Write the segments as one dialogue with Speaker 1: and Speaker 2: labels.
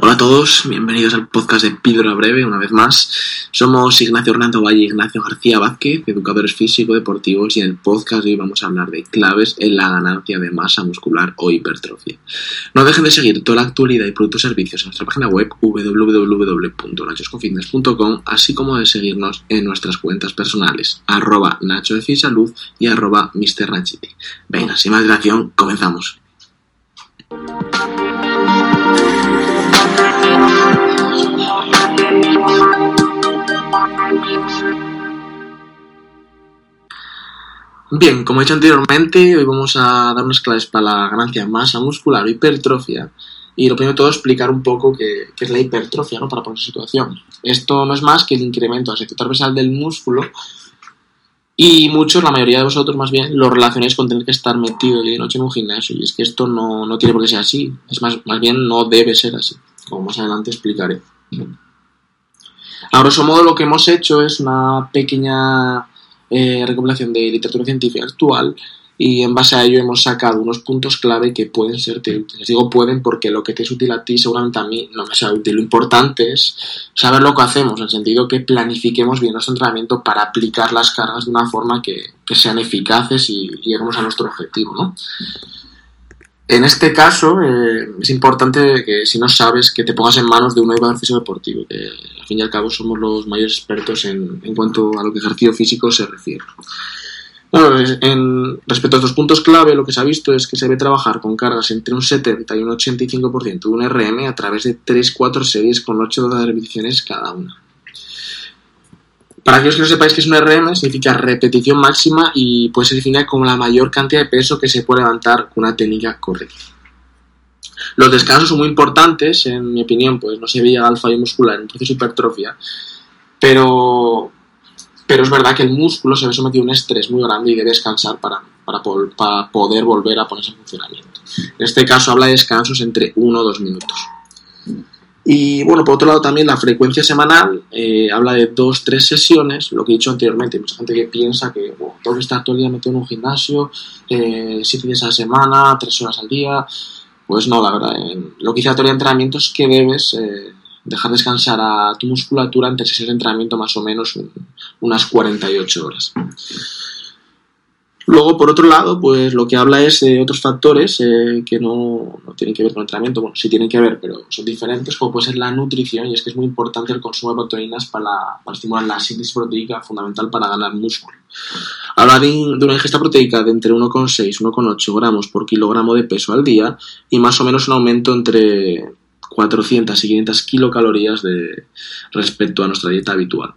Speaker 1: Hola a todos, bienvenidos al podcast de Píldora Breve una vez más. Somos Ignacio Hernando Valle y Ignacio García Vázquez, educadores físico-deportivos, y en el podcast de hoy vamos a hablar de claves en la ganancia de masa muscular o hipertrofia. No dejen de seguir toda la actualidad y productos servicios en nuestra página web www.nachosconfitness.com, así como de seguirnos en nuestras cuentas personales, arroba Nacho y arroba Mr. Venga, sin más dilación, comenzamos. Bien, como he dicho anteriormente, hoy vamos a dar unas claves para la ganancia de masa muscular o hipertrofia. Y lo primero de todo, explicar un poco qué, es la hipertrofia, ¿no? Para poner situación. Esto no es más que el incremento del sector transversal del músculo. Y muchos, la mayoría de vosotros más bien, lo relacionáis con tener que estar metido y noche en un gimnasio. Y es que esto no, no tiene por qué ser así. Es más, más bien no debe ser así. Como más adelante explicaré. A grosso modo, lo que hemos hecho es una pequeña eh, recopilación de literatura científica actual y en base a ello hemos sacado unos puntos clave que pueden ser útiles. Digo pueden porque lo que te es útil a ti seguramente a mí no me sea útil. Lo importante es saber lo que hacemos, en el sentido que planifiquemos bien nuestro entrenamiento para aplicar las cargas de una forma que, sean eficaces y, lleguemos a nuestro objetivo. ¿no? En este caso, eh, es importante que si no sabes, que te pongas en manos de un educador físico deportivo, que al fin y al cabo somos los mayores expertos en, cuanto a lo que ejercicio físico se refiere. Bueno, en, respecto a estos puntos clave, lo que se ha visto es que se debe trabajar con cargas entre un 70 y un 85% de un RM a través de 3-4 series con 8 repeticiones cada una. Para aquellos que no sepáis que es un RM, significa repetición máxima y puede ser definida como la mayor cantidad de peso que se puede levantar con una técnica correcta. Los descansos son muy importantes, en mi opinión, pues no se ve al fallo muscular en un proceso de hipertrofia, pero, pero es verdad que el músculo se ve sometido a un estrés muy grande y debe descansar para, para, para poder volver a ponerse en funcionamiento. En este caso habla de descansos entre 1 o 2 minutos. Y bueno, por otro lado también la frecuencia semanal eh, habla de dos, tres sesiones, lo que he dicho anteriormente. Hay mucha gente que piensa que tengo que estar todo el día metido en un gimnasio, eh, siete días a la semana, tres horas al día. Pues no, la verdad, lo que dice la teoría de entrenamiento es que debes eh, dejar descansar a tu musculatura entre sesiones de entrenamiento más o menos unas 48 horas. Luego, por otro lado, pues lo que habla es de otros factores eh, que no, tienen que ver con el entrenamiento, bueno, sí tienen que ver, pero son diferentes, como puede ser la nutrición, y es que es muy importante el consumo de proteínas para, estimular la síntesis proteica, fundamental para ganar músculo. Habla de, una ingesta proteica de entre 1,6 y 1,8 gramos por kilogramo de peso al día y más o menos un aumento entre 400 y 500 kilocalorías de, respecto a nuestra dieta habitual.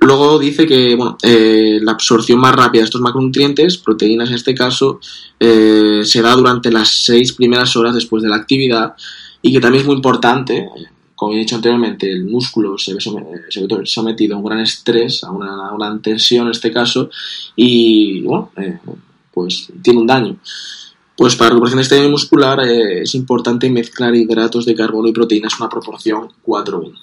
Speaker 1: Luego dice que bueno, eh, la absorción más rápida de estos macronutrientes, proteínas en este caso, eh, se da durante las seis primeras horas después de la actividad y que también es muy importante, como he dicho anteriormente, el músculo se ve, sometido a un gran estrés, a una, gran tensión en este caso, y bueno, eh, pues tiene un daño. Pues para la recuperación este daño muscular es importante mezclar hidratos de carbono y proteínas en una proporción 4-1.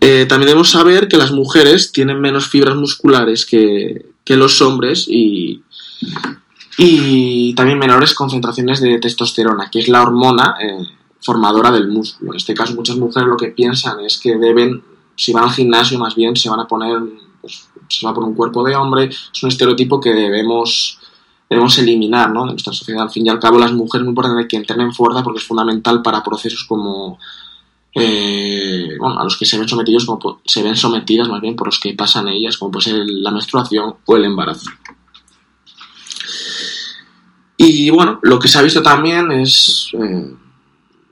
Speaker 1: Eh, también debemos saber que las mujeres tienen menos fibras musculares que, los hombres y, y, también menores concentraciones de testosterona, que es la hormona eh, formadora del músculo. En este caso, muchas mujeres lo que piensan es que deben, si van al gimnasio, más bien se van a poner, pues, se va a un cuerpo de hombre. Es un estereotipo que debemos debemos eliminar ¿no? de nuestra sociedad. Al fin y al cabo, las mujeres es muy importante que entrenen fuerza porque es fundamental para procesos como eh, bueno, a los que se ven sometidos como se ven sometidas más bien por los que pasan ellas, como puede ser la menstruación o el embarazo. Y bueno, lo que se ha visto también es, eh,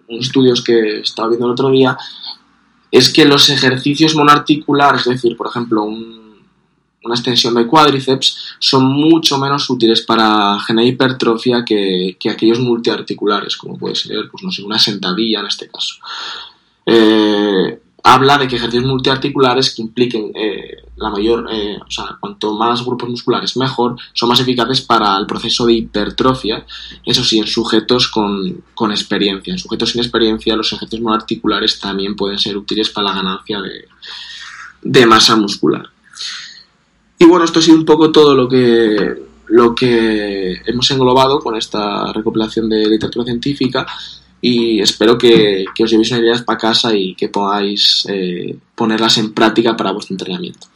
Speaker 1: estudios que estaba viendo el otro día, es que los ejercicios monoarticulares, es decir, por ejemplo, una extensión de cuádriceps, son mucho menos útiles para generar hipertrofia que, que aquellos multiarticulares, como puede ser, pues no sé, una sentadilla en este caso. Eh, habla de que ejercicios multiarticulares que impliquen eh, la mayor, eh, o sea, cuanto más grupos musculares mejor, son más eficaces para el proceso de hipertrofia, eso sí, en sujetos con, con experiencia. En sujetos sin experiencia, los ejercicios monoarticulares también pueden ser útiles para la ganancia de, de masa muscular. Y bueno, esto ha sido un poco todo lo que, lo que hemos englobado con esta recopilación de literatura científica y espero que, os llevéis unas ideas para casa y que podáis eh, ponerlas en práctica para vuestro entrenamiento.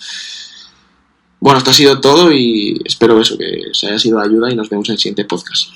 Speaker 1: Bueno, esto ha sido todo y espero eso, que os haya sido de ayuda y nos vemos en el siguiente podcast.